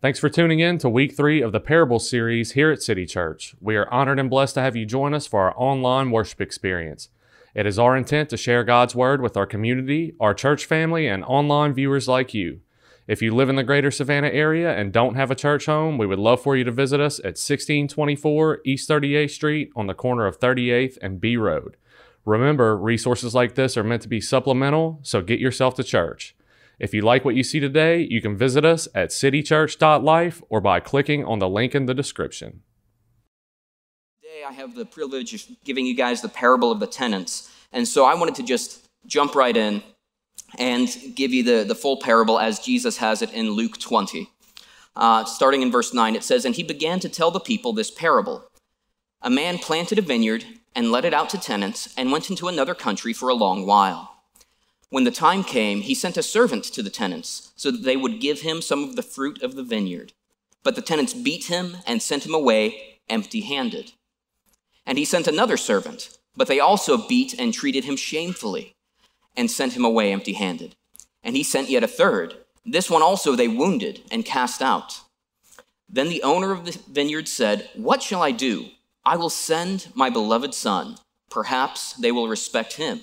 Thanks for tuning in to week three of the Parable series here at City Church. We are honored and blessed to have you join us for our online worship experience. It is our intent to share God's Word with our community, our church family, and online viewers like you. If you live in the greater Savannah area and don't have a church home, we would love for you to visit us at 1624 East 38th Street on the corner of 38th and Bee Road. Remember, resources like this are meant to be supplemental, so get yourself to church. If you like what you see today, you can visit us at citychurch.life or by clicking on the link in the description. Today, I have the privilege of giving you guys the parable of the tenants. And so I wanted to just jump right in and give you the, the full parable as Jesus has it in Luke 20. Uh, starting in verse 9, it says, And he began to tell the people this parable A man planted a vineyard and let it out to tenants and went into another country for a long while. When the time came, he sent a servant to the tenants so that they would give him some of the fruit of the vineyard. But the tenants beat him and sent him away empty handed. And he sent another servant, but they also beat and treated him shamefully and sent him away empty handed. And he sent yet a third. This one also they wounded and cast out. Then the owner of the vineyard said, What shall I do? I will send my beloved son. Perhaps they will respect him.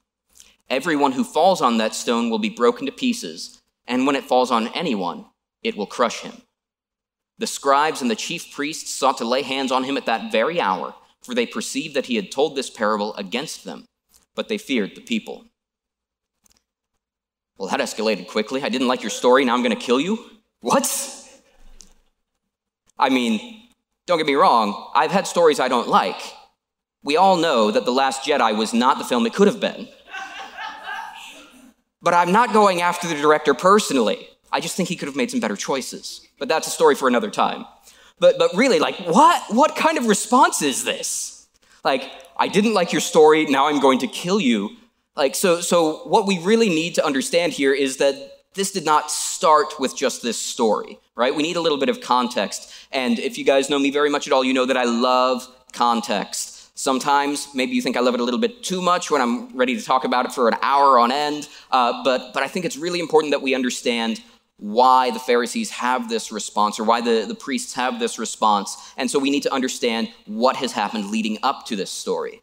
Everyone who falls on that stone will be broken to pieces, and when it falls on anyone, it will crush him. The scribes and the chief priests sought to lay hands on him at that very hour, for they perceived that he had told this parable against them, but they feared the people. Well, that escalated quickly. I didn't like your story, now I'm going to kill you? What? I mean, don't get me wrong, I've had stories I don't like. We all know that The Last Jedi was not the film it could have been. But I'm not going after the director personally. I just think he could have made some better choices. But that's a story for another time. But, but really, like, what, what kind of response is this? Like, I didn't like your story, now I'm going to kill you. Like, so, so what we really need to understand here is that this did not start with just this story, right? We need a little bit of context. And if you guys know me very much at all, you know that I love context. Sometimes maybe you think I love it a little bit too much when I'm ready to talk about it for an hour on end. Uh, but, but I think it's really important that we understand why the Pharisees have this response or why the, the priests have this response. And so we need to understand what has happened leading up to this story.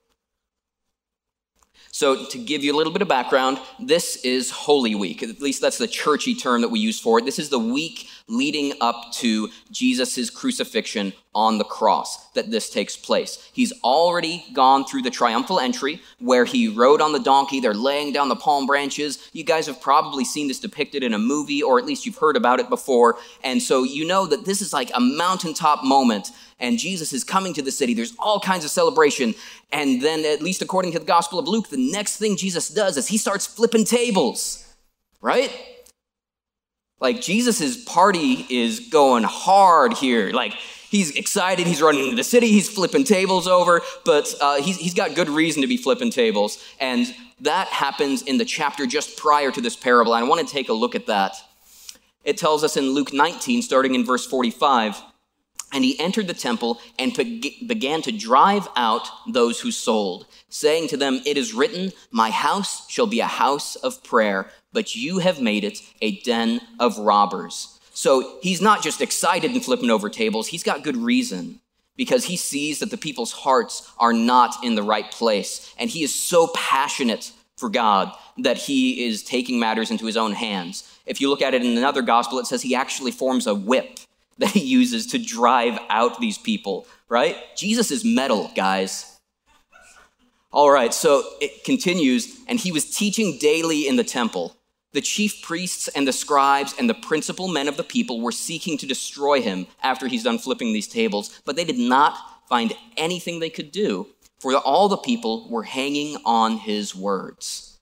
So, to give you a little bit of background, this is Holy Week. At least that's the churchy term that we use for it. This is the week leading up to Jesus' crucifixion on the cross that this takes place. He's already gone through the triumphal entry where he rode on the donkey. They're laying down the palm branches. You guys have probably seen this depicted in a movie, or at least you've heard about it before. And so you know that this is like a mountaintop moment and Jesus is coming to the city. There's all kinds of celebration. And then, at least according to the Gospel of Luke, the next thing Jesus does is he starts flipping tables, right? Like Jesus' party is going hard here. Like he's excited, he's running into the city, he's flipping tables over, but uh, he's, he's got good reason to be flipping tables. And that happens in the chapter just prior to this parable. I want to take a look at that. It tells us in Luke 19, starting in verse 45. And he entered the temple and began to drive out those who sold, saying to them, It is written, My house shall be a house of prayer, but you have made it a den of robbers. So he's not just excited and flipping over tables, he's got good reason because he sees that the people's hearts are not in the right place. And he is so passionate for God that he is taking matters into his own hands. If you look at it in another gospel, it says he actually forms a whip that he uses to drive out these people, right? Jesus is metal, guys. All right, so it continues, and he was teaching daily in the temple. The chief priests and the scribes and the principal men of the people were seeking to destroy him after he's done flipping these tables, but they did not find anything they could do, for all the people were hanging on his words.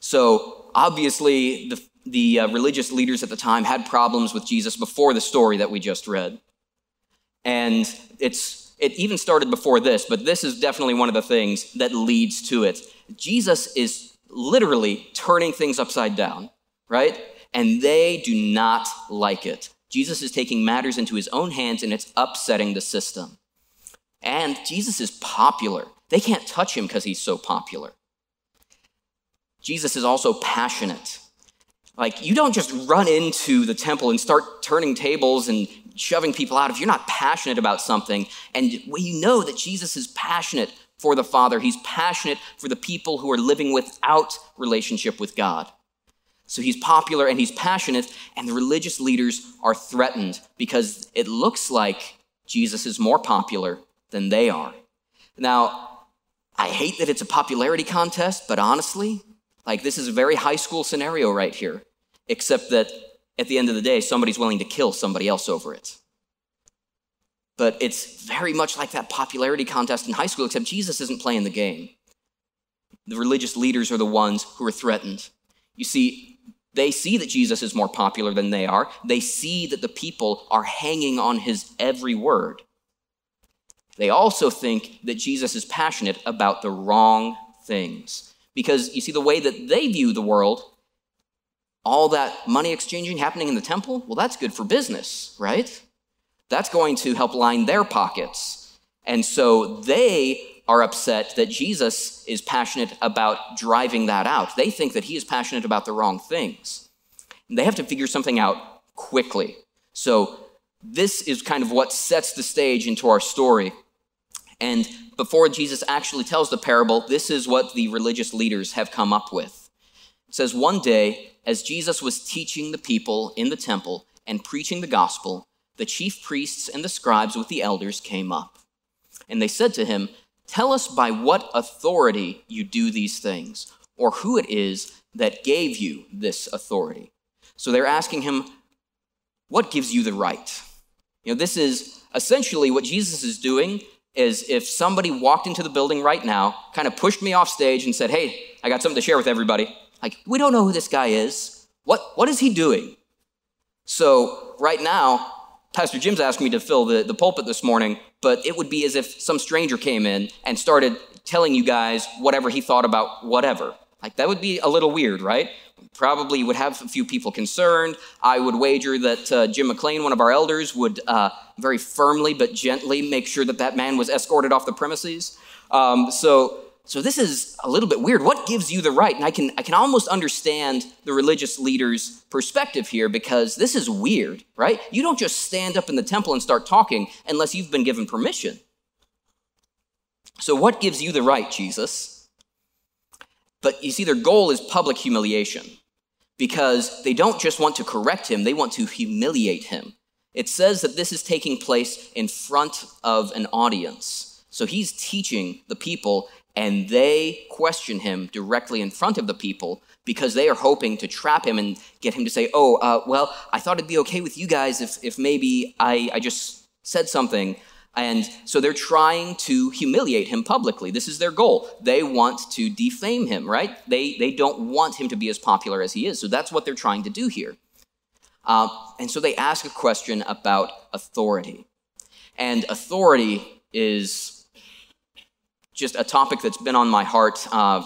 So obviously, the the uh, religious leaders at the time had problems with Jesus before the story that we just read. And it's, it even started before this, but this is definitely one of the things that leads to it. Jesus is literally turning things upside down, right? And they do not like it. Jesus is taking matters into his own hands and it's upsetting the system. And Jesus is popular. They can't touch him because he's so popular. Jesus is also passionate. Like, you don't just run into the temple and start turning tables and shoving people out if you're not passionate about something. And we know that Jesus is passionate for the Father, he's passionate for the people who are living without relationship with God. So he's popular and he's passionate, and the religious leaders are threatened because it looks like Jesus is more popular than they are. Now, I hate that it's a popularity contest, but honestly, like this is a very high school scenario right here, except that at the end of the day, somebody's willing to kill somebody else over it. But it's very much like that popularity contest in high school, except Jesus isn't playing the game. The religious leaders are the ones who are threatened. You see, they see that Jesus is more popular than they are. They see that the people are hanging on his every word. They also think that Jesus is passionate about the wrong things. Because you see, the way that they view the world, all that money exchanging happening in the temple, well, that's good for business, right? That's going to help line their pockets. And so they are upset that Jesus is passionate about driving that out. They think that he is passionate about the wrong things. And they have to figure something out quickly. So this is kind of what sets the stage into our story. And before Jesus actually tells the parable, this is what the religious leaders have come up with. It says, One day, as Jesus was teaching the people in the temple and preaching the gospel, the chief priests and the scribes with the elders came up. And they said to him, Tell us by what authority you do these things, or who it is that gave you this authority. So they're asking him, What gives you the right? You know, this is essentially what Jesus is doing is if somebody walked into the building right now, kind of pushed me off stage and said, Hey, I got something to share with everybody. Like, we don't know who this guy is. What, what is he doing? So, right now, Pastor Jim's asked me to fill the, the pulpit this morning, but it would be as if some stranger came in and started telling you guys whatever he thought about whatever. Like, that would be a little weird, right? Probably would have a few people concerned. I would wager that uh, Jim McLean, one of our elders, would uh, very firmly but gently make sure that that man was escorted off the premises. Um, so, so this is a little bit weird. What gives you the right? And I can, I can almost understand the religious leader's perspective here because this is weird, right? You don't just stand up in the temple and start talking unless you've been given permission. So, what gives you the right, Jesus? But you see, their goal is public humiliation because they don't just want to correct him, they want to humiliate him. It says that this is taking place in front of an audience. So he's teaching the people, and they question him directly in front of the people because they are hoping to trap him and get him to say, Oh, uh, well, I thought it'd be okay with you guys if, if maybe I, I just said something and so they're trying to humiliate him publicly. This is their goal. They want to defame him, right? They, they don't want him to be as popular as he is. So that's what they're trying to do here. Uh, and so they ask a question about authority. And authority is just a topic that's been on my heart uh,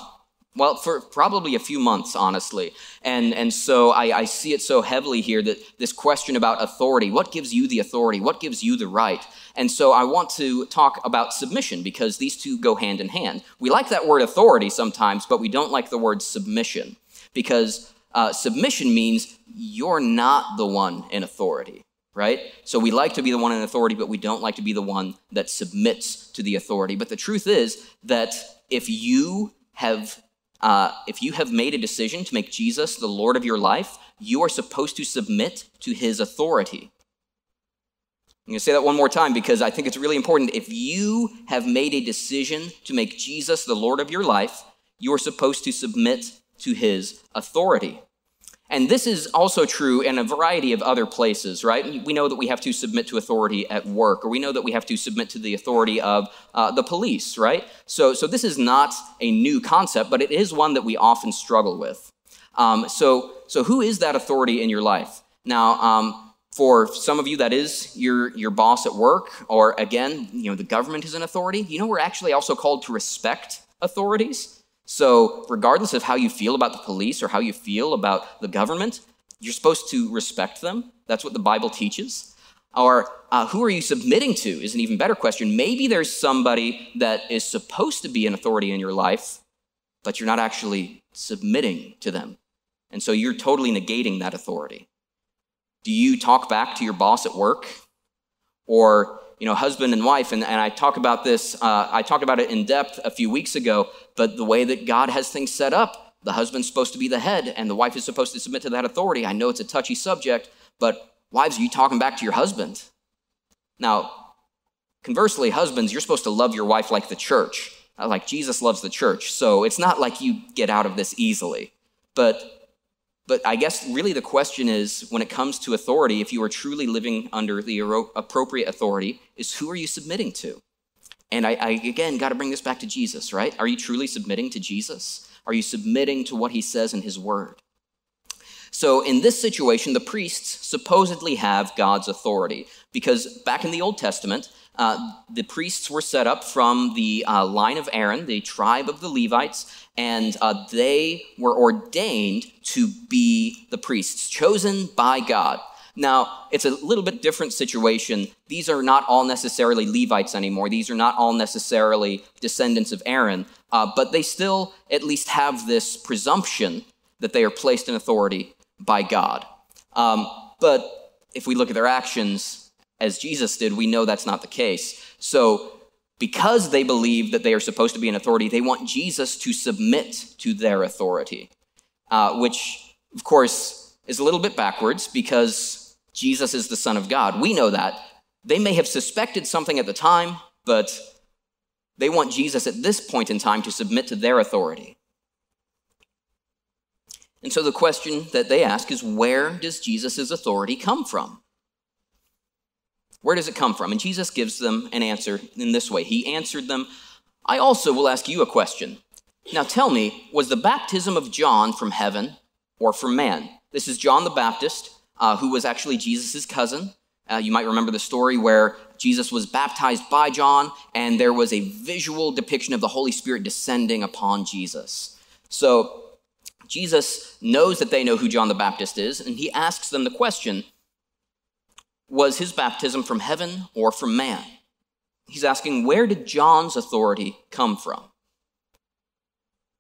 well, for probably a few months, honestly. And, and so I, I see it so heavily here that this question about authority what gives you the authority? What gives you the right? And so I want to talk about submission because these two go hand in hand. We like that word authority sometimes, but we don't like the word submission because uh, submission means you're not the one in authority right? So we like to be the one in authority, but we don't like to be the one that submits to the authority. But the truth is that if you have uh, if you have made a decision to make Jesus the Lord of your life, you are supposed to submit to his authority. I'm going to say that one more time because I think it's really important. If you have made a decision to make Jesus the Lord of your life, you are supposed to submit to his authority. And this is also true in a variety of other places, right? We know that we have to submit to authority at work, or we know that we have to submit to the authority of uh, the police, right? So, so this is not a new concept, but it is one that we often struggle with. Um, so, so who is that authority in your life? Now, um, for some of you, that is your, your boss at work, or again, you know, the government is an authority. You know, we're actually also called to respect authorities. So, regardless of how you feel about the police or how you feel about the government, you're supposed to respect them. That's what the Bible teaches. Or uh, who are you submitting to is an even better question. Maybe there's somebody that is supposed to be an authority in your life, but you're not actually submitting to them. And so you're totally negating that authority. Do you talk back to your boss at work? Or, you know, husband and wife, and, and I talk about this, uh, I talked about it in depth a few weeks ago, but the way that God has things set up, the husband's supposed to be the head and the wife is supposed to submit to that authority. I know it's a touchy subject, but Wives, are you talking back to your husband? Now, conversely, husbands, you're supposed to love your wife like the church, like Jesus loves the church. So it's not like you get out of this easily. But but I guess really the question is when it comes to authority, if you are truly living under the appropriate authority, is who are you submitting to? And I, I again got to bring this back to Jesus, right? Are you truly submitting to Jesus? Are you submitting to what he says in his word? So, in this situation, the priests supposedly have God's authority because back in the Old Testament, uh, the priests were set up from the uh, line of Aaron, the tribe of the Levites, and uh, they were ordained to be the priests, chosen by God. Now, it's a little bit different situation. These are not all necessarily Levites anymore. These are not all necessarily descendants of Aaron, uh, but they still at least have this presumption that they are placed in authority by God. Um, but if we look at their actions as Jesus did, we know that's not the case. So, because they believe that they are supposed to be an authority, they want Jesus to submit to their authority, uh, which, of course, is a little bit backwards because Jesus is the Son of God. We know that. They may have suspected something at the time, but they want Jesus at this point in time to submit to their authority. And so the question that they ask is where does Jesus' authority come from? Where does it come from? And Jesus gives them an answer in this way. He answered them, I also will ask you a question. Now tell me, was the baptism of John from heaven or from man? This is John the Baptist, uh, who was actually Jesus' cousin. Uh, you might remember the story where Jesus was baptized by John, and there was a visual depiction of the Holy Spirit descending upon Jesus. So Jesus knows that they know who John the Baptist is, and he asks them the question Was his baptism from heaven or from man? He's asking, Where did John's authority come from?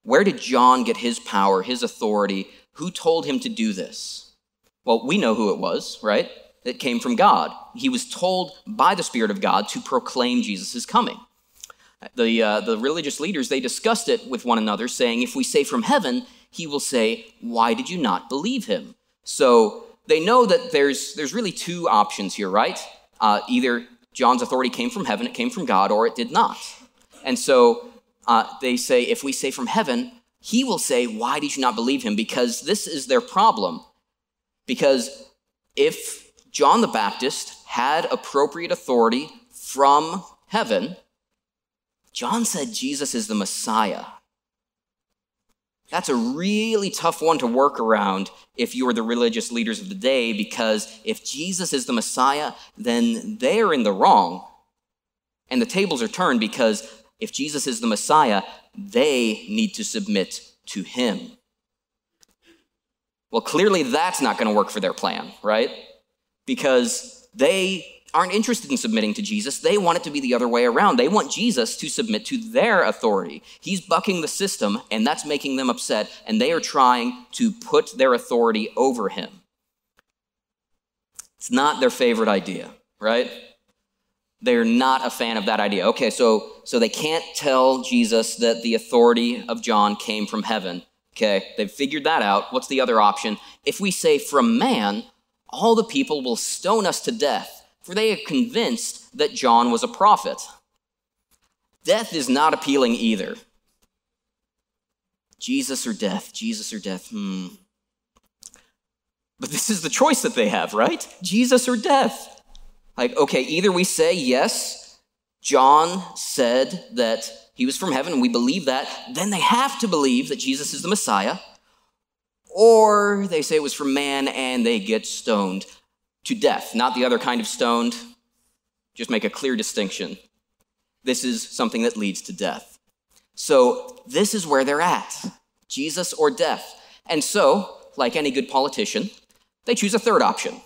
Where did John get his power, his authority? Who told him to do this? Well, we know who it was, right? It came from God. He was told by the Spirit of God to proclaim Jesus' coming. The, uh, the religious leaders, they discussed it with one another, saying, If we say from heaven, he will say, Why did you not believe him? So they know that there's, there's really two options here, right? Uh, either John's authority came from heaven, it came from God, or it did not. And so uh, they say, If we say from heaven, he will say, Why did you not believe him? Because this is their problem. Because if John the Baptist had appropriate authority from heaven, John said Jesus is the Messiah. That's a really tough one to work around if you are the religious leaders of the day, because if Jesus is the Messiah, then they're in the wrong. And the tables are turned because if Jesus is the Messiah, they need to submit to him. Well, clearly that's not going to work for their plan, right? Because they aren't interested in submitting to Jesus. They want it to be the other way around. They want Jesus to submit to their authority. He's bucking the system, and that's making them upset, and they are trying to put their authority over him. It's not their favorite idea, right? They're not a fan of that idea. Okay, so so they can't tell Jesus that the authority of John came from heaven. Okay, they've figured that out. What's the other option? If we say from man, all the people will stone us to death for they are convinced that John was a prophet. Death is not appealing either. Jesus or death, Jesus or death, hmm. But this is the choice that they have, right? Jesus or death. Like, okay, either we say, yes, John said that he was from heaven, and we believe that, then they have to believe that Jesus is the Messiah, or they say it was from man and they get stoned to death. Not the other kind of stoned. Just make a clear distinction. This is something that leads to death. So this is where they're at Jesus or death. And so, like any good politician, they choose a third option.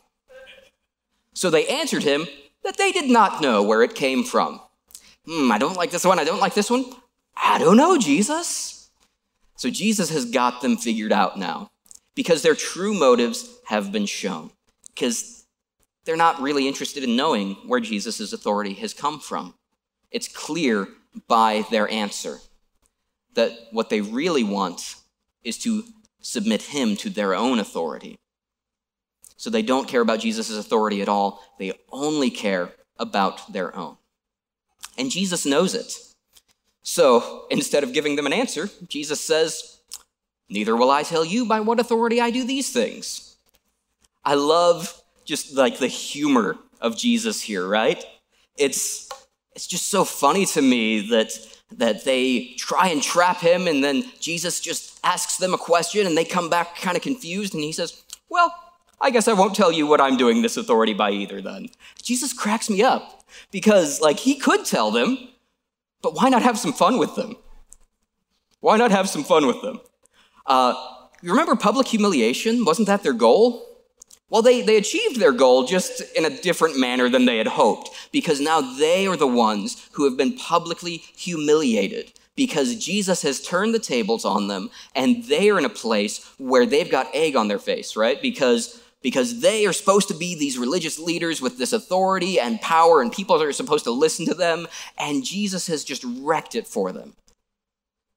So they answered him that they did not know where it came from. Hmm, I don't like this one, I don't like this one. I don't know, Jesus. So Jesus has got them figured out now because their true motives have been shown. Because they're not really interested in knowing where Jesus' authority has come from. It's clear by their answer that what they really want is to submit him to their own authority. So they don't care about Jesus' authority at all. They only care about their own. And Jesus knows it. So instead of giving them an answer, Jesus says, Neither will I tell you by what authority I do these things. I love just like the humor of Jesus here, right? It's it's just so funny to me that that they try and trap him and then Jesus just asks them a question and they come back kind of confused and he says, "Well, I guess I won't tell you what I'm doing this authority by either then. Jesus cracks me up because, like, he could tell them, but why not have some fun with them? Why not have some fun with them? Uh, you remember public humiliation? Wasn't that their goal? Well, they, they achieved their goal just in a different manner than they had hoped, because now they are the ones who have been publicly humiliated because Jesus has turned the tables on them and they are in a place where they've got egg on their face, right? Because because they are supposed to be these religious leaders with this authority and power, and people are supposed to listen to them, and Jesus has just wrecked it for them.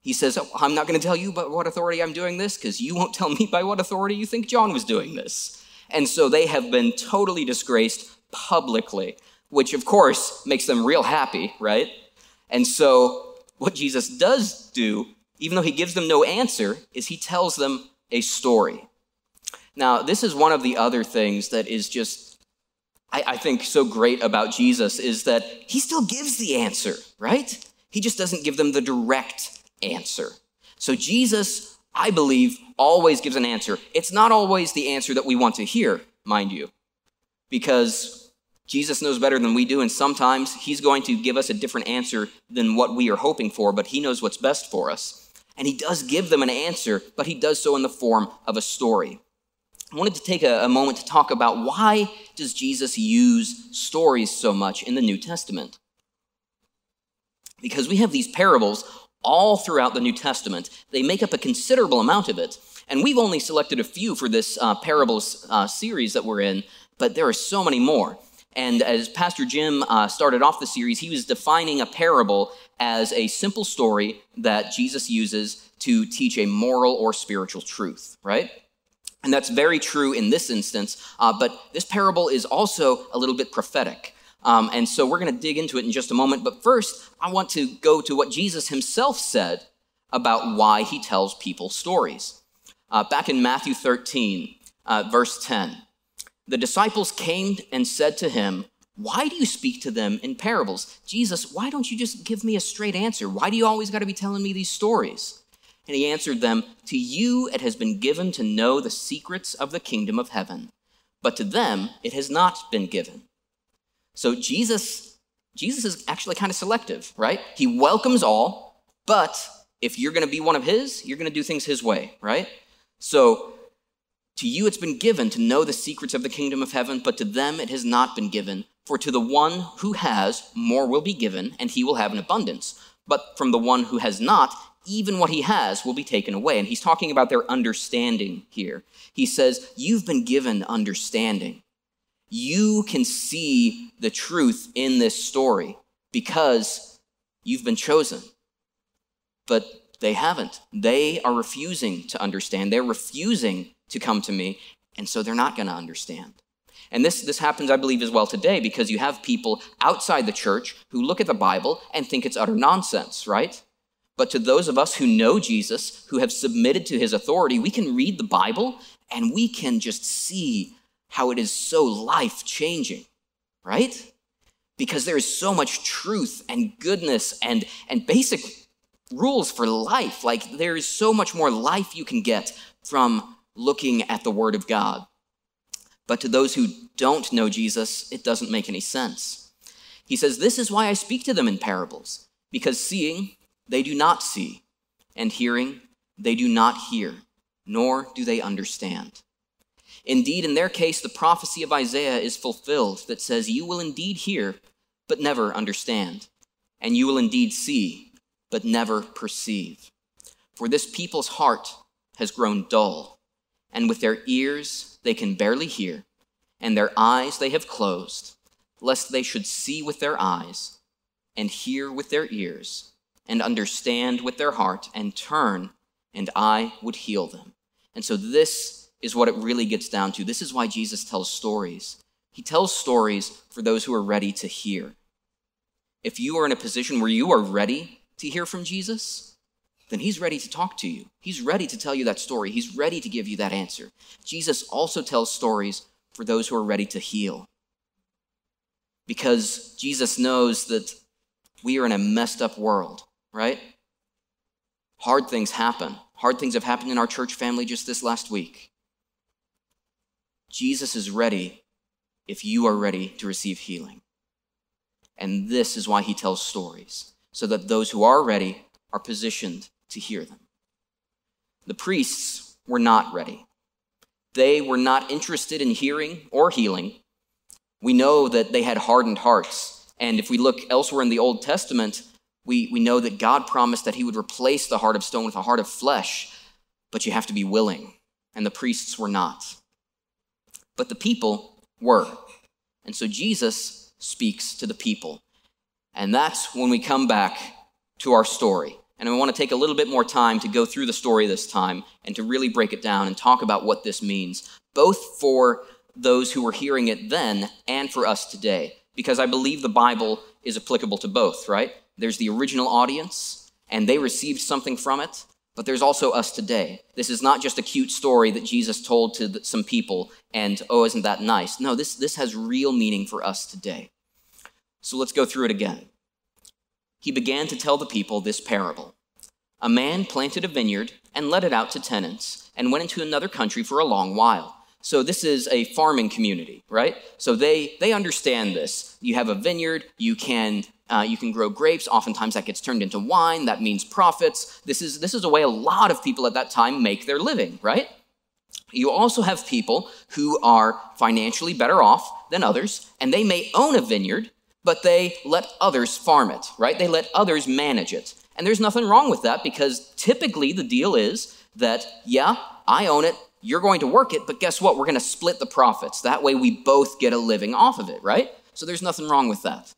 He says, oh, I'm not going to tell you by what authority I'm doing this, because you won't tell me by what authority you think John was doing this. And so they have been totally disgraced publicly, which of course makes them real happy, right? And so what Jesus does do, even though he gives them no answer, is he tells them a story. Now, this is one of the other things that is just, I, I, think, so great about Jesus is that he still gives the answer, right? He just doesn't give them the direct answer. So, Jesus, I believe, always gives an answer. It's not always the answer that we want to hear, mind you, because Jesus knows better than we do, and sometimes he's going to give us a different answer than what we are hoping for, but he knows what's best for us. And he does give them an answer, but he does so in the form of a story. I wanted to take a, a, moment to talk about why does Jesus use stories so much in the New Testament? Because we have these parables all throughout the New Testament. They make up a considerable amount of it. And we've only selected a few for this uh, parables uh, series that we're in, but there are so many more. And as Pastor Jim uh, started off the series, he was defining a parable as a simple story that Jesus uses to teach a moral or spiritual truth, right? And that's very true in this instance, uh, but this parable is also a little bit prophetic. Um, and so we're going to dig into it in just a moment. But first, I want to go to what Jesus himself said about why he tells people stories. Uh, back in Matthew 13, uh, verse 10, the disciples came and said to him, Why do you speak to them in parables? Jesus, why don't you just give me a straight answer? Why do you always got to be telling me these stories? And he answered them, To you it has been given to know the secrets of the kingdom of heaven, but to them it has not been given. So Jesus, Jesus is actually kind of selective, right? He welcomes all, but if you're going to be one of his, you're going to do things his way, right? So to you it's been given to know the secrets of the kingdom of heaven, but to them it has not been given. For to the one who has, more will be given, and he will have an abundance. But from the one who has not, even what he has will be taken away. And he's talking about their understanding here. He says, You've been given understanding. You can see the truth in this story because you've been chosen. But they haven't. They are refusing to understand. They're refusing to come to me, and so they're not going to understand. And this, this happens, I believe, as well today because you have people outside the church who look at the Bible and think it's utter nonsense, right? But to those of us who know Jesus, who have submitted to his authority, we can read the Bible and we can just see how it is so life changing, right? Because there is so much truth and goodness and, and basic rules for life. Like there is so much more life you can get from looking at the Word of God. But to those who don't know Jesus, it doesn't make any sense. He says, This is why I speak to them in parables, because seeing, they do not see, and hearing, they do not hear, nor do they understand. Indeed, in their case, the prophecy of Isaiah is fulfilled that says, You will indeed hear, but never understand, and you will indeed see, but never perceive. For this people's heart has grown dull, and with their ears they can barely hear, and their eyes they have closed, lest they should see with their eyes, and hear with their ears, and understand with their heart, and turn, and I would heal them. And so this is what it really gets down to. This is why Jesus tells stories. He tells stories for those who are ready to hear. If you are in a position where you are ready to hear from Jesus, then he's ready to talk to you. He's ready to tell you that story. He's ready to give you that answer. Jesus also tells stories for those who are ready to heal. Because Jesus knows that we are in a messed up world, right? Hard things happen. Hard things have happened in our church family just this last week. Jesus is ready if you are ready to receive healing. And this is why he tells stories so that those who are ready are positioned to hear them. The priests were not ready. They were not interested in hearing or healing. We know that they had hardened hearts. And if we look elsewhere in the Old Testament, we, we know that God promised that he would replace the heart of stone with a heart of flesh, but you have to be willing. And the priests were not. But the people were. And so Jesus speaks to the people. And that's when we come back to our story. And I want to take a little bit more time to go through the story this time and to really break it down and talk about what this means, both for those who were hearing it then and for us today. Because I believe the Bible is applicable to both, right? There's the original audience, and they received something from it, but there's also us today. This is not just a cute story that Jesus told to some people and, oh, isn't that nice? No, this, this has real meaning for us today. So let's go through it again. He began to tell the people this parable A man planted a vineyard and let it out to tenants and went into another country for a long while. So this is a farming community, right? So they they understand this. You have a vineyard, you can uh, you can grow grapes. Oftentimes that gets turned into wine. That means profits. This is this is a way a lot of people at that time make their living, right? You also have people who are financially better off than others, and they may own a vineyard, but they let others farm it, right? They let others manage it. And there's nothing wrong with that because typically the deal is that, yeah, I own it, you're going to work it, but guess what? We're going to split the profits. That way we both get a living off of it, right? So there's nothing wrong with that.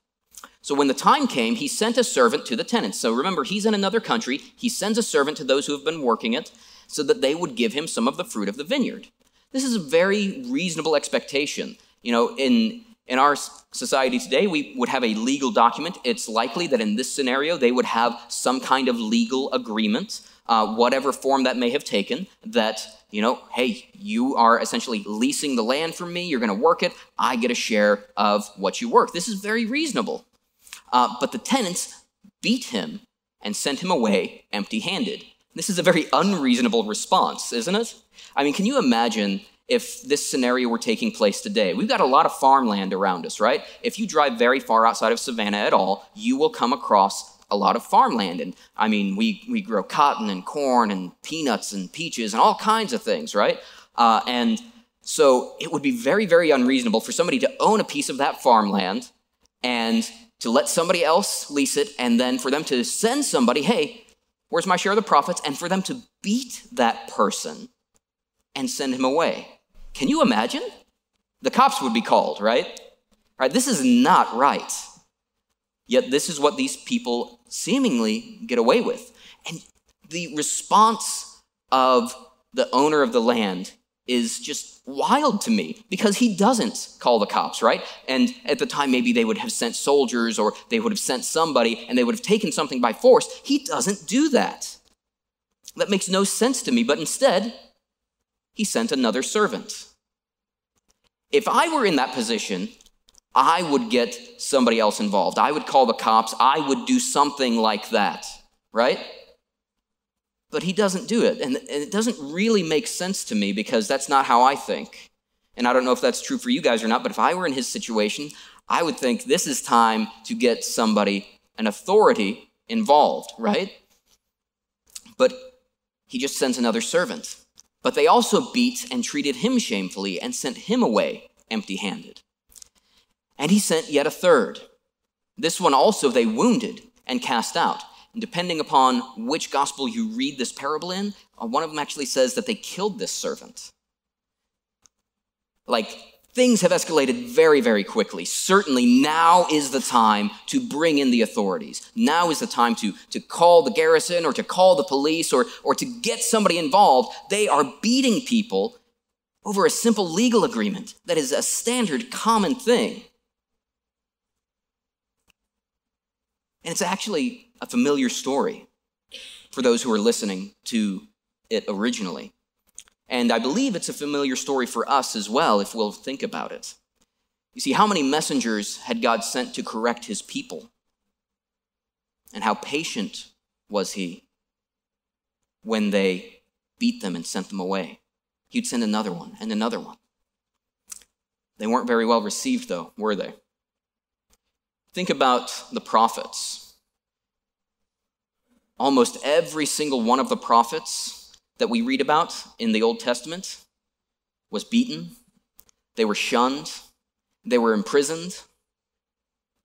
So when the time came, he sent a servant to the tenants. So remember, he's in another country. He sends a servant to those who have been working it so that they would give him some of the fruit of the vineyard. This is a very reasonable expectation. You know, in in our society today, we would have a legal document. It's likely that in this scenario, they would have some kind of legal agreement, uh, whatever form that may have taken, that, you know, hey, you are essentially leasing the land from me, you're going to work it, I get a share of what you work. This is very reasonable. Uh, but the tenants beat him and sent him away empty handed. This is a very unreasonable response, isn't it? I mean, can you imagine if this scenario were taking place today. We've got a lot of farmland around us, right? If you drive very far outside of Savannah at all, you will come across a lot of farmland. And I mean, we, we grow cotton and corn and peanuts and peaches and all kinds of things, right? Uh, and so it would be very, very unreasonable for somebody to own a piece of that farmland and to let somebody else lease it and then for them to send somebody, hey, where's my share of the profits? And for them to beat that person and send him away. Can you imagine? The cops would be called, right? Right? This is not right. Yet this is what these people seemingly get away with. And the response of the owner of the land is just wild to me because he doesn't call the cops, right? And at the time, maybe they would have sent soldiers or they would have sent somebody and they would have taken something by force. He doesn't do that. That makes no sense to me, but instead, he sent another servant. If I were in that position, I would get somebody else involved. I would call the cops. I would do something like that, right? But he doesn't do it. And, it doesn't really make sense to me because that's not how I think. And I don't know if that's true for you guys or not, but if I were in his situation, I would think this is time to get somebody, an authority, involved, right? But he just sends another servant. But they also beat and treated him shamefully and sent him away empty handed. And he sent yet a third. This one also they wounded and cast out. Depending upon which gospel you read this parable in, uh, one of them actually says that they killed this servant. Like, things have escalated very, very quickly. Certainly, now is the time to bring in the authorities. Now is the time to, to call the garrison or to call the police or, or to get somebody involved. They are beating people over a simple legal agreement that is a standard common thing. And it's actually a familiar story for those who are listening to it originally. And I believe it's a familiar story for us as well, if we'll think about it. You see, how many messengers had God sent to correct his people? And how patient was he when they beat them and sent them away? He'd send another one and another one. They weren't very well received, though, were they? Think about the prophets. Almost every single one of the prophets that we read about in the Old Testament was beaten, they were shunned, they were imprisoned.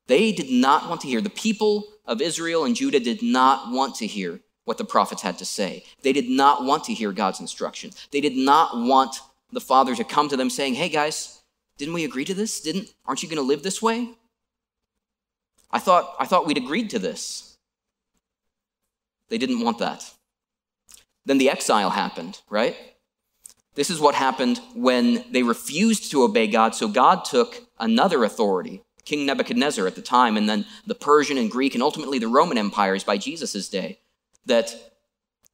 They did not want to hear. The people of Israel and Judah did not want to hear what the prophets had to say. They did not want to hear God's instruction. They did not want the Father to come to them saying, Hey guys, didn't we agree to this? Didn't aren't you going to live this way? I thought I thought we'd agreed to this. They didn't want that. Then the exile happened, right? This is what happened when they refused to obey God, so God took another authority, King Nebuchadnezzar at the time, and then the Persian and Greek and ultimately the Roman empires by Jesus' day that,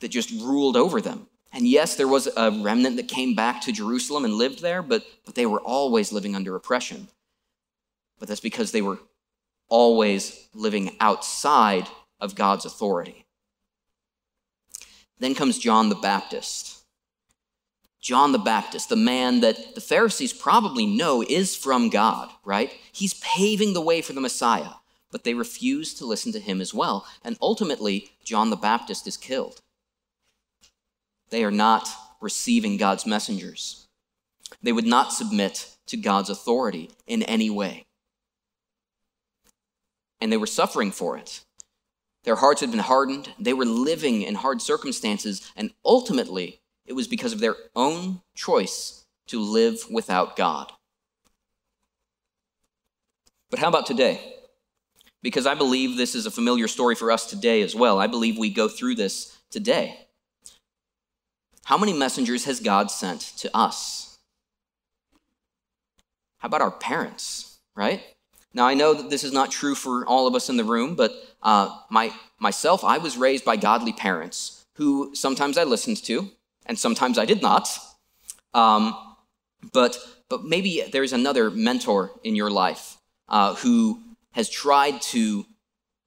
that just ruled over them. And yes, there was a remnant that came back to Jerusalem and lived there, but, but they were always living under oppression. But that's because they were always living outside of God's authority. Then comes John the Baptist. John the Baptist, the man that the Pharisees probably know is from God, right? He's paving the way for the Messiah, but they refuse to listen to him as well. And ultimately, John the Baptist is killed. They are not receiving God's messengers. They would not submit to God's authority in any way. And they were suffering for it. Their hearts had been hardened. They were living in hard circumstances. And ultimately, it was because of their own choice to live without God. But how about today? Because I believe this is a familiar story for us today as well. I believe we go through this today. How many messengers has God sent to us? How about our parents, right? Now, I know that this is not true for all of us in the room, but uh, my, myself, I was raised by godly parents who sometimes I listened to and sometimes I did not. Um, but, but maybe there's another mentor in your life uh, who has tried to,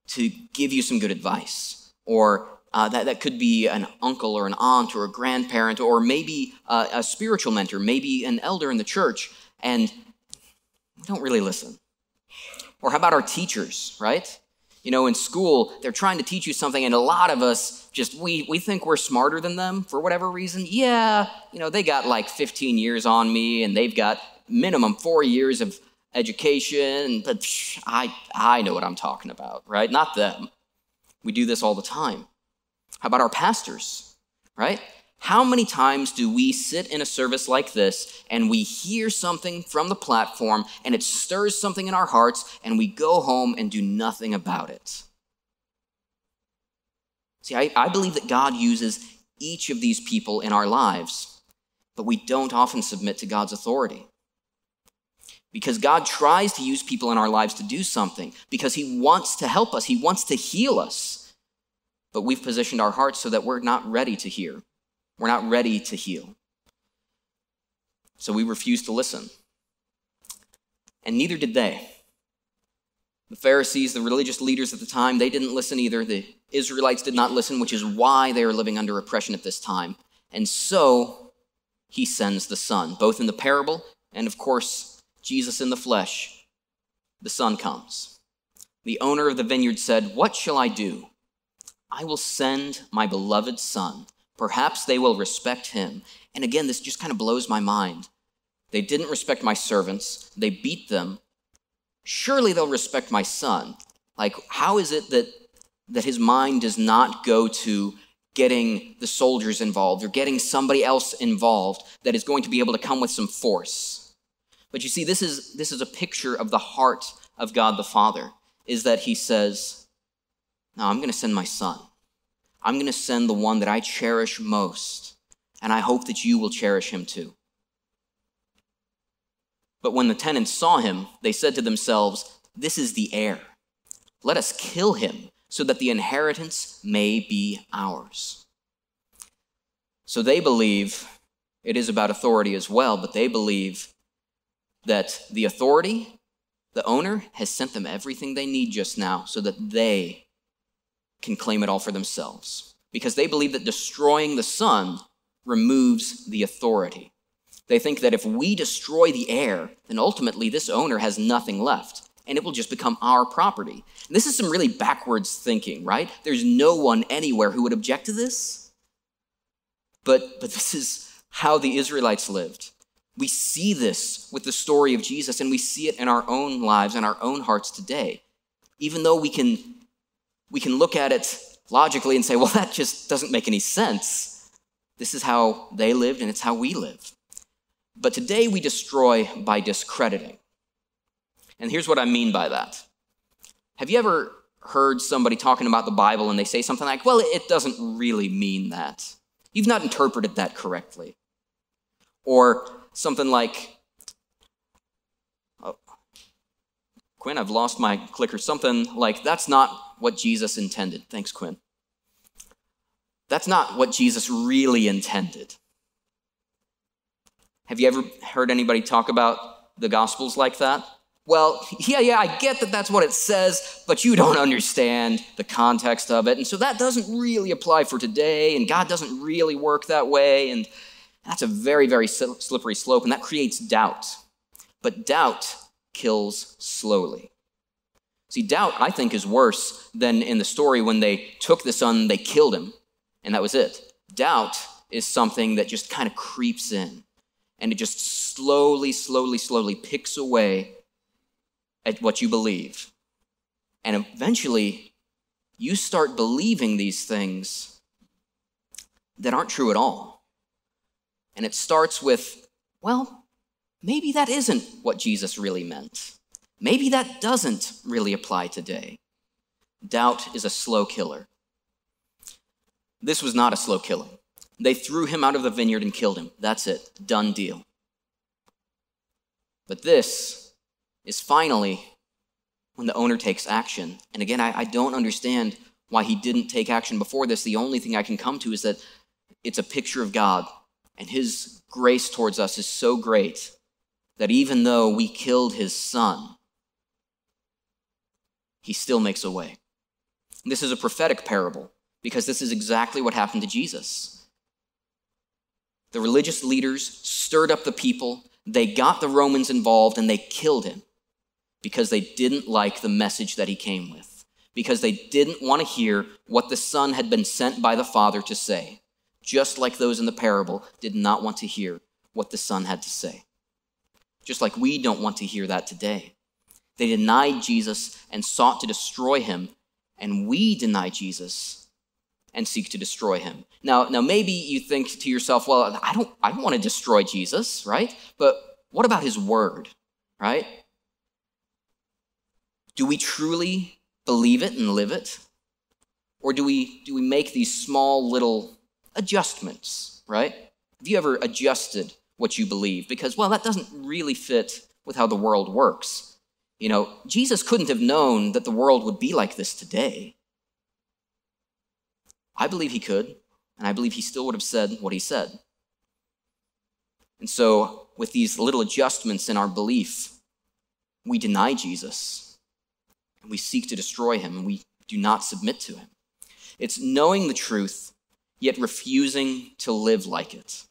to give you some good advice, or uh, that, that could be an uncle or an aunt or a grandparent, or maybe uh, a spiritual mentor, maybe an elder in the church, and we don't really listen. Or how about our teachers, right? You know, in school, they're trying to teach you something, and a lot of us just, we, we think we're smarter than them for whatever reason. Yeah, you know, they got like 15 years on me, and they've got minimum four years of education, but psh, I, I know what I'm talking about, right? Not them. We do this all the time. How about our pastors, right? How many times do we sit in a service like this and we hear something from the platform and it stirs something in our hearts and we go home and do nothing about it? See, I, I believe that God uses each of these people in our lives, but we don't often submit to God's authority. Because God tries to use people in our lives to do something, because He wants to help us, He wants to heal us. But we've positioned our hearts so that we're not ready to hear. We're not ready to heal. So we refuse to listen. And neither did they. The Pharisees, the religious leaders at the time, they didn't listen either. The Israelites did not listen, which is why they are living under oppression at this time. And so he sends the Son, both in the parable and, of course, Jesus in the flesh. The Son comes. The owner of the vineyard said, What shall I do? I will send my beloved Son. Perhaps they will respect him. And again, this just kind of blows my mind. They didn't respect my servants, they beat them. Surely they'll respect my son. Like, how is it that, that his mind does not go to getting the soldiers involved or getting somebody else involved that is going to be able to come with some force? But you see, this is, this is a picture of the heart of God the Father, is that he says, No, I'm going to send my son. I'm going to send the one that I cherish most, and I hope that you will cherish him too. But when the tenants saw him, they said to themselves, This is the heir. Let us kill him so that the inheritance may be ours. So they believe it is about authority as well, but they believe that the authority, the owner, has sent them everything they need just now so that they can claim it all for themselves. Because they believe that destroying the son removes the authority. They think that if we destroy the heir, then ultimately this owner has nothing left and it will just become our property. And this is some really backwards thinking, right? There's no one anywhere who would object to this. But, but this is how the Israelites lived. We see this with the story of Jesus, and we see it in our own lives and our own hearts today. Even though we can, we can look at it logically and say, well, that just doesn't make any sense. This is how they lived, and it's how we live. But today we destroy by discrediting. And here's what I mean by that. Have you ever heard somebody talking about the Bible and they say something like, well, it doesn't really mean that? You've not interpreted that correctly. Or something like, oh, Quinn, I've lost my clicker. Something like, that's not what Jesus intended. Thanks, Quinn. That's not what Jesus really intended. Have you ever heard anybody talk about the Gospels like that? Well, yeah, yeah, I get that that's what it says, but you don't understand the context of it. And so that doesn't really apply for today, and God doesn't really work that way. And that's a very, very slippery slope, and that creates doubt. But doubt kills slowly. See, doubt, I think, is worse than in the story when they took the son, they killed him, and that was it. Doubt is something that just kind of creeps in and it just slowly, slowly, slowly picks away at what you believe. And eventually, you start believing these things that aren't true at all. And it starts with, well, maybe that isn't what Jesus really meant. Maybe that doesn't really apply today. Doubt is a slow killer. This was not a slow killing. They threw him out of the vineyard and killed him. That's it. Done deal. But this is finally when the owner takes action. And again, I, I, don't understand why he didn't take action before this. The only thing I can come to is that it's a picture of God, and his grace towards us is so great that even though we killed his son, he still makes a way. This is a prophetic parable because this is exactly what happened to Jesus. The religious leaders stirred up the people. They got the Romans involved and they killed him because they didn't like the message that he came with, because they didn't want to hear what the Son had been sent by the Father to say, just like those in the parable did not want to hear what the Son had to say. Just like we don't want to hear that today. They denied Jesus and sought to destroy him, and we deny Jesus and seek to destroy him. Now, now maybe you think to yourself, well, I don't, I don't want to destroy Jesus, right? But what about his word, right? Do we truly believe it and live it? Or do we, do we make these small little adjustments, right? Have you ever adjusted what you believe? Because, well, that doesn't really fit with how the world works. You know, Jesus couldn't have known that the world would be like this today. I believe he could, and I believe he still would have said what he said. And so, with these little adjustments in our belief, we deny Jesus and we seek to destroy him, and we do not submit to him. It's knowing the truth, yet refusing to live like it.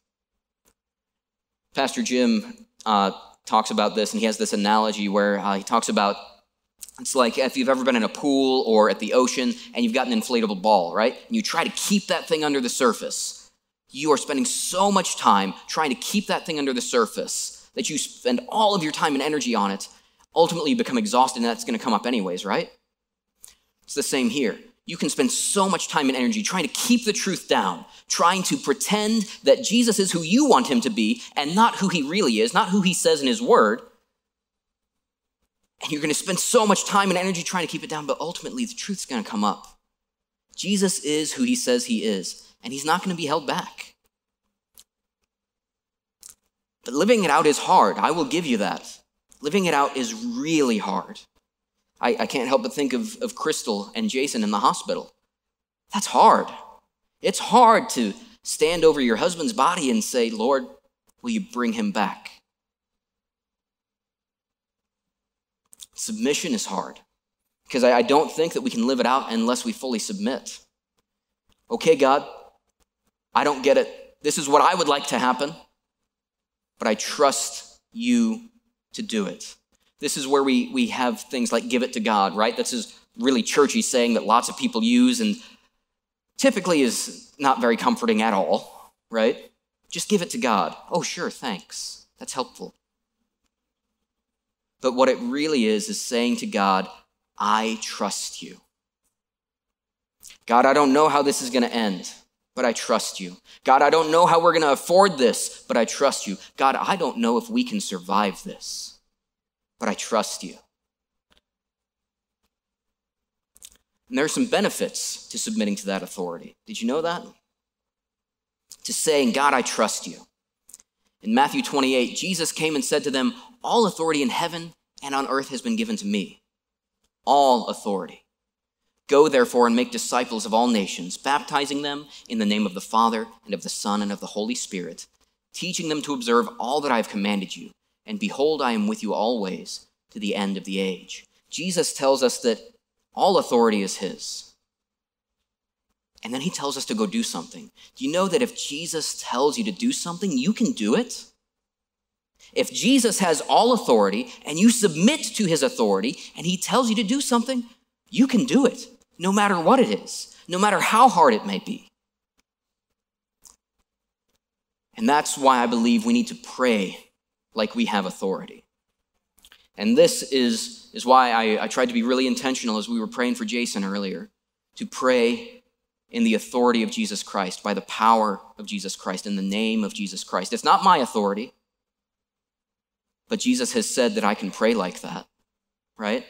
Pastor Jim uh, talks about this, and he has this analogy where uh, he talks about it's like if you've ever been in a pool or at the ocean and you've got an inflatable ball, right? And you try to keep that thing under the surface. You are spending so much time trying to keep that thing under the surface that you spend all of your time and energy on it. Ultimately, you become exhausted, and that's going to come up anyways, right? It's the same here. You can spend so much time and energy trying to keep the truth down, trying to pretend that Jesus is who you want him to be and not who he really is, not who he says in his word. And you're going to spend so much time and energy trying to keep it down, but ultimately the truth's going to come up. Jesus is who he says he is, and he's not going to be held back. But living it out is hard. I will give you that. Living it out is really hard. I, I can't help but think of, of Crystal and Jason in the hospital. That's hard. It's hard to stand over your husband's body and say, Lord, will you bring him back? Submission is hard because I, I don't think that we can live it out unless we fully submit. Okay, God, I don't get it. This is what I would like to happen, but I trust you to do it. This is where we, we have things like give it to God, right? This is really churchy saying that lots of people use and typically is not very comforting at all, right? Just give it to God. Oh, sure, thanks. That's helpful. But what it really is, is saying to God, I trust you. God, I don't know how this is going to end, but I trust you. God, I don't know how we're going to afford this, but I trust you. God, I don't know if we can survive this, but I trust you. And there are some benefits to submitting to that authority. Did you know that? To saying, God, I trust you. In Matthew 28, Jesus came and said to them, All authority in heaven and on earth has been given to me. All authority. Go therefore and make disciples of all nations, baptizing them in the name of the Father and of the Son and of the Holy Spirit, teaching them to observe all that I have commanded you. And behold, I am with you always to the end of the age. Jesus tells us that all authority is His. And then He tells us to go do something. Do you know that if Jesus tells you to do something, you can do it? If Jesus has all authority and you submit to his authority and he tells you to do something, you can do it, no matter what it is, no matter how hard it may be. And that's why I believe we need to pray like we have authority. And this is, is why I, I tried to be really intentional as we were praying for Jason earlier to pray in the authority of Jesus Christ, by the power of Jesus Christ, in the name of Jesus Christ. It's not my authority. But Jesus has said that I can pray like that, right?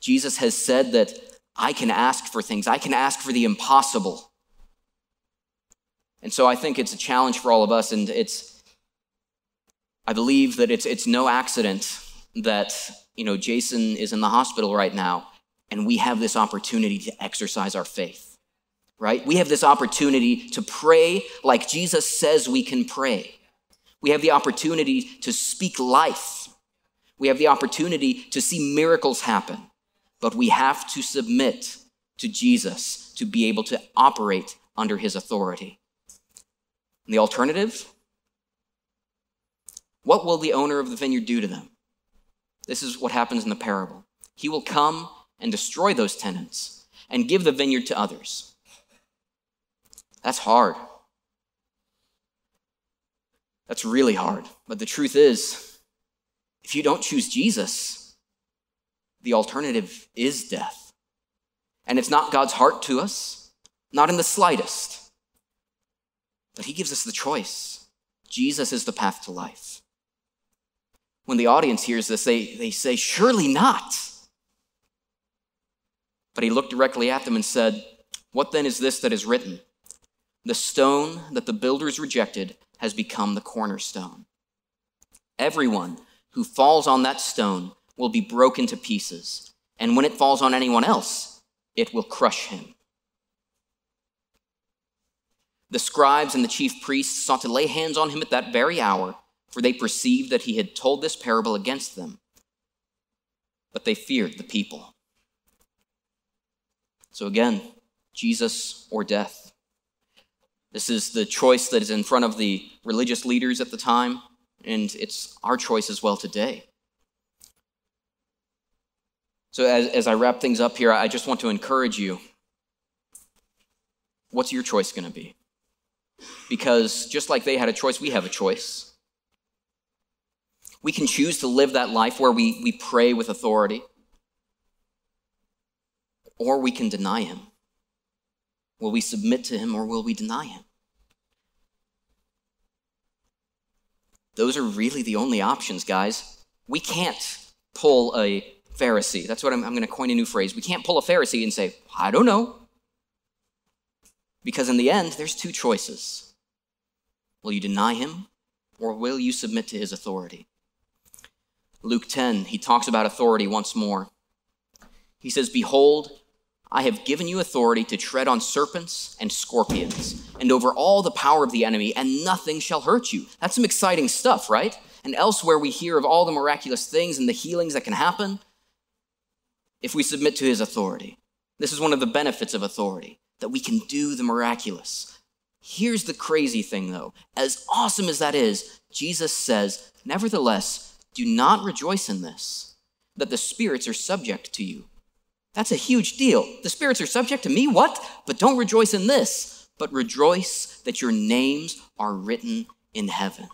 Jesus has said that I can ask for things, I can ask for the impossible. And so I think it's a challenge for all of us, and it's, I believe that it's, it's no accident that, you know, Jason is in the hospital right now, and we have this opportunity to exercise our faith, right? We have this opportunity to pray like Jesus says we can pray. We have the opportunity to speak life. We have the opportunity to see miracles happen. But we have to submit to Jesus to be able to operate under his authority. And the alternative? What will the owner of the vineyard do to them? This is what happens in the parable. He will come and destroy those tenants and give the vineyard to others. That's hard. That's really hard. But the truth is, if you don't choose Jesus, the alternative is death. And it's not God's heart to us, not in the slightest. But He gives us the choice. Jesus is the path to life. When the audience hears this, they, they say, Surely not. But he looked directly at them and said, What then is this that is written? The stone that the builders rejected has become the cornerstone. Everyone who falls on that stone will be broken to pieces, and when it falls on anyone else, it will crush him. The scribes and the chief priests sought to lay hands on him at that very hour, for they perceived that he had told this parable against them. But they feared the people. So again, Jesus or death. This is the choice that is in front of the religious leaders at the time, and it's our choice as well today. So, as, as I wrap things up here, I just want to encourage you. What's your choice going to be? Because just like they had a choice, we have a choice. We can choose to live that life where we, we pray with authority, or we can deny Him. Will we submit to Him or will we deny Him? Those are really the only options, guys. We can't pull a Pharisee. That's what I'm, I'm going to coin a new phrase. We can't pull a Pharisee and say, I don't know. Because in the end, there's two choices. Will you deny him or will you submit to his authority? Luke 10, he talks about authority once more. He says, Behold, I have given you authority to tread on serpents and scorpions and over all the power of the enemy, and nothing shall hurt you. That's some exciting stuff, right? And elsewhere we hear of all the miraculous things and the healings that can happen if we submit to his authority. This is one of the benefits of authority, that we can do the miraculous. Here's the crazy thing, though. As awesome as that is, Jesus says, Nevertheless, do not rejoice in this, that the spirits are subject to you. That's a huge deal. The spirits are subject to me? What? But don't rejoice in this, but rejoice that your names are written in heaven.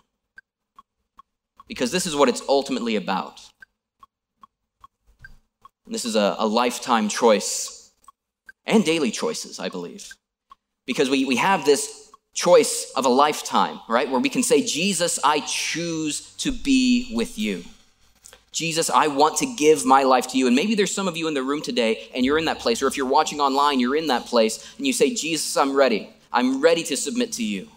Because this is what it's ultimately about. And this is a, a lifetime choice and daily choices, I believe. Because we, we have this choice of a lifetime, right? Where we can say, Jesus, I choose to be with you. Jesus, I want to give my life to you. And maybe there's some of you in the room today and you're in that place, or if you're watching online, you're in that place, and you say, Jesus, I'm ready. I'm ready to submit to you.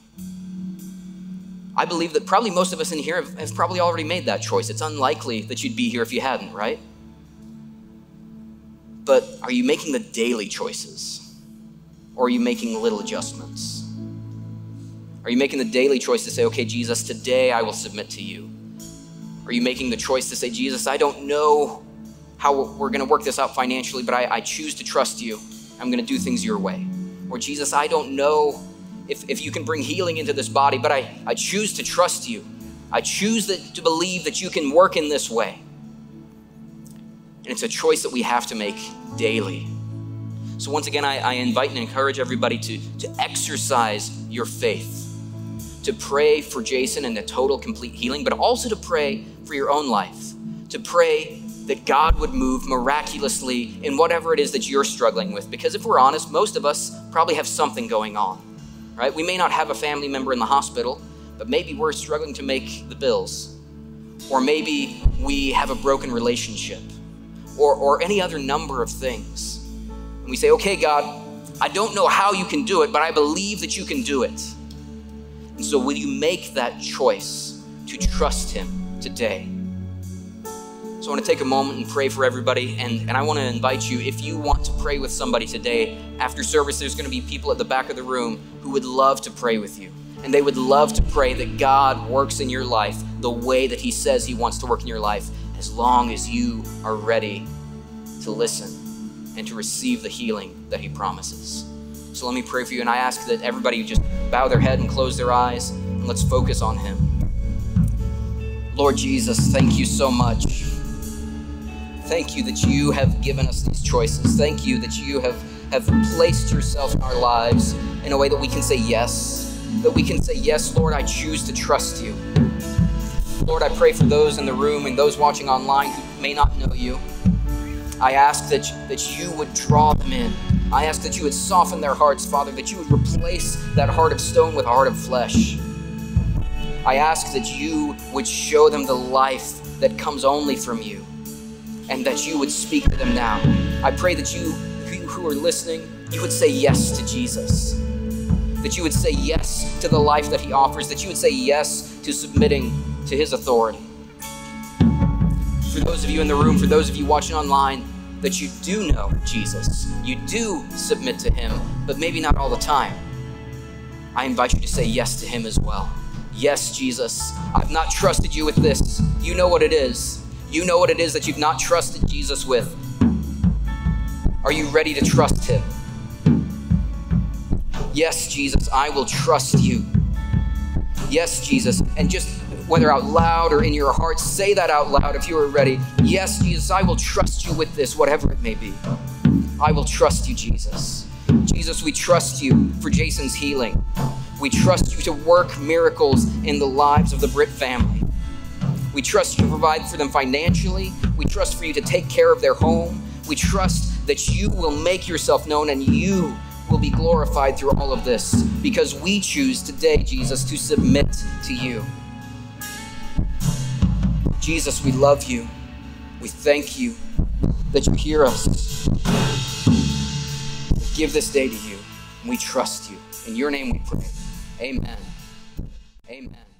I believe that probably most of us in here have, have probably already made that choice. It's unlikely that you'd be here if you hadn't, right? But are you making the daily choices? Or are you making little adjustments? Are you making the daily choice to say, okay, Jesus, today I will submit to you? Are you making the choice to say, Jesus, I don't know how we're going to work this out financially, but I, I choose to trust you. I'm going to do things your way. Or, Jesus, I don't know if, if you can bring healing into this body, but I, I choose to trust you. I choose that, to believe that you can work in this way. And it's a choice that we have to make daily. So, once again, I, I invite and encourage everybody to, to exercise your faith, to pray for Jason and the total, complete healing, but also to pray for your own life, to pray that God would move miraculously in whatever it is that you're struggling with. Because if we're honest, most of us probably have something going on, right? We may not have a family member in the hospital, but maybe we're struggling to make the bills. Or maybe we have a broken relationship or, or any other number of things. And we say, okay, God, I don't know how you can do it, but I believe that you can do it. And so, will you make that choice to trust Him today? So, I want to take a moment and pray for everybody. And, and I want to invite you, if you want to pray with somebody today, after service, there's going to be people at the back of the room who would love to pray with you. And they would love to pray that God works in your life the way that He says He wants to work in your life as long as you are ready to listen and to receive the healing that He promises. So let me pray for you, and I ask that everybody just bow their head and close their eyes, and let's focus on Him. Lord Jesus, thank you so much. Thank you that you have given us these choices. Thank you that you have, have placed yourself in our lives in a way that we can say yes. That we can say, Yes, Lord, I choose to trust you. Lord, I pray for those in the room and those watching online who may not know you. I ask that, that you would draw them in. I ask that you would soften their hearts, Father, that you would replace that heart of stone with a heart of flesh. I ask that you would show them the life that comes only from you and that you would speak to them now. I pray that you, you who are listening, you would say yes to Jesus. That you would say yes to the life that he offers, that you would say yes to submitting to his authority. For those of you in the room, for those of you watching online, that you do know Jesus, you do submit to him, but maybe not all the time. I invite you to say yes to him as well. Yes, Jesus, I've not trusted you with this. You know what it is. You know what it is that you've not trusted Jesus with. Are you ready to trust him? Yes, Jesus, I will trust you. Yes, Jesus. And just whether out loud or in your heart, say that out loud if you are ready. Yes, Jesus, I will trust you with this, whatever it may be. I will trust you, Jesus. Jesus, we trust you for Jason's healing. We trust you to work miracles in the lives of the Britt family. We trust you to provide for them financially. We trust for you to take care of their home. We trust that you will make yourself known and you will be glorified through all of this because we choose today, Jesus, to submit to you. Jesus, we love you. We thank you that you hear us. We give this day to you, and we trust you. In your name we pray. Amen. Amen.